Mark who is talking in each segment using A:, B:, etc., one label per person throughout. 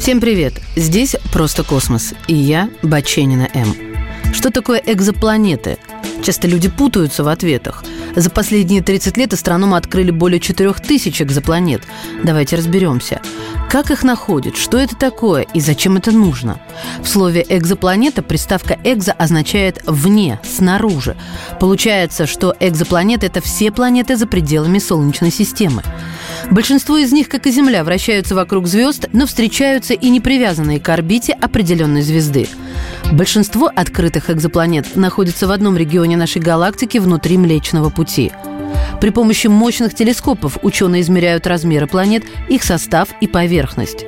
A: Всем привет! Здесь «Просто космос» и я, Баченина М. Что такое экзопланеты? Часто люди путаются в ответах. За последние 30 лет астрономы открыли более 4000 экзопланет. Давайте разберемся. Как их находят? Что это такое и зачем это нужно? В слове «экзопланета» приставка «экзо» означает «вне», «снаружи». Получается, что экзопланеты – это все планеты за пределами Солнечной системы. Большинство из них, как и Земля, вращаются вокруг звезд, но встречаются и не привязанные к орбите определенной звезды. Большинство открытых экзопланет находится в одном регионе нашей галактики внутри Млечного Пути. При помощи мощных телескопов ученые измеряют размеры планет, их состав и поверхность.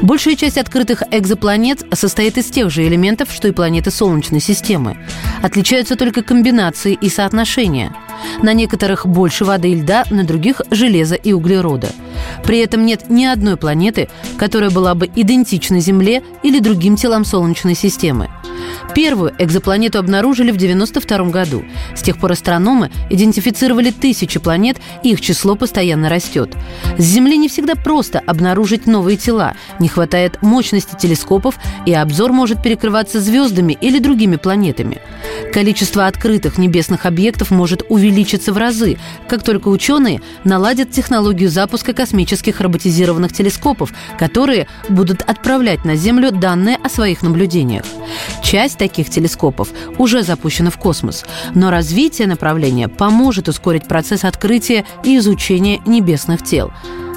A: Большая часть открытых экзопланет состоит из тех же элементов, что и планеты Солнечной системы. Отличаются только комбинации и соотношения – на некоторых больше воды и льда, на других – железа и углерода. При этом нет ни одной планеты, которая была бы идентична Земле или другим телам Солнечной системы. Первую экзопланету обнаружили в 1992 году. С тех пор астрономы идентифицировали тысячи планет, и их число постоянно растет. С Земли не всегда просто обнаружить новые тела. Не хватает мощности телескопов, и обзор может перекрываться звездами или другими планетами. Количество открытых небесных объектов может увеличиться в разы, как только ученые наладят технологию запуска космических роботизированных телескопов, которые будут отправлять на Землю данные о своих наблюдениях. Часть таких телескопов уже запущена в космос, но развитие направления поможет ускорить процесс открытия и изучения небесных тел.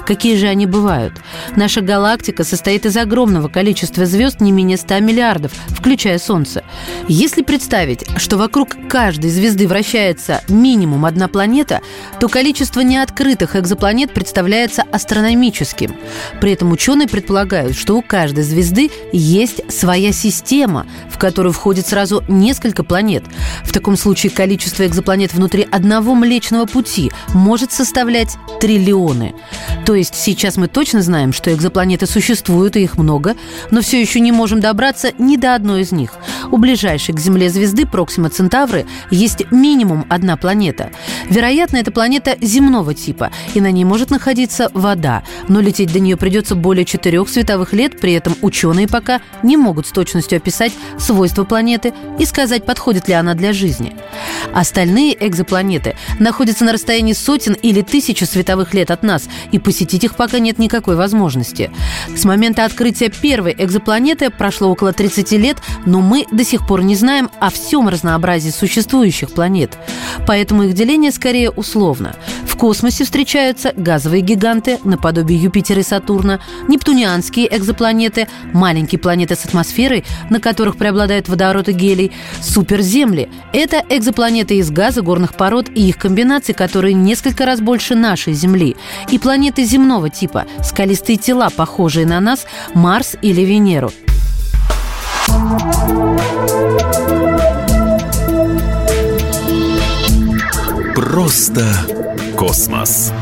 A: Какие же они бывают? Наша галактика состоит из огромного количества звезд не менее 100 миллиардов, включая Солнце. Если представить, что вокруг каждой звезды вращается минимум одна планета, то количество неоткрытых экзопланет представляется астрономическим. При этом ученые предполагают, что у каждой звезды есть своя система, в которую входит сразу несколько планет. В таком случае количество экзопланет внутри одного Млечного Пути может составлять триллионы. То то есть сейчас мы точно знаем, что экзопланеты существуют, и их много, но все еще не можем добраться ни до одной из них. У ближайшей к Земле звезды Проксима Центавры есть минимум одна планета. Вероятно, это планета земного типа, и на ней может находиться вода, но лететь до нее придется более четырех световых лет, при этом ученые пока не могут с точностью описать свойства планеты и сказать, подходит ли она для жизни. Остальные экзопланеты находятся на расстоянии сотен или тысячи световых лет от нас и посетить их пока нет никакой возможности. С момента открытия первой экзопланеты прошло около 30 лет, но мы до сих пор не знаем о всем разнообразии существующих планет. Поэтому их деление скорее условно. В космосе встречаются газовые гиганты наподобие Юпитера и Сатурна, нептунианские экзопланеты, маленькие планеты с атмосферой, на которых преобладает водород и гелий, суперземли. Это экзопланеты из газа, горных пород и их комбинаций, которые несколько раз больше нашей Земли. И планеты земного типа, скалистые тела, похожие на нас, Марс или Венеру.
B: Просто космос.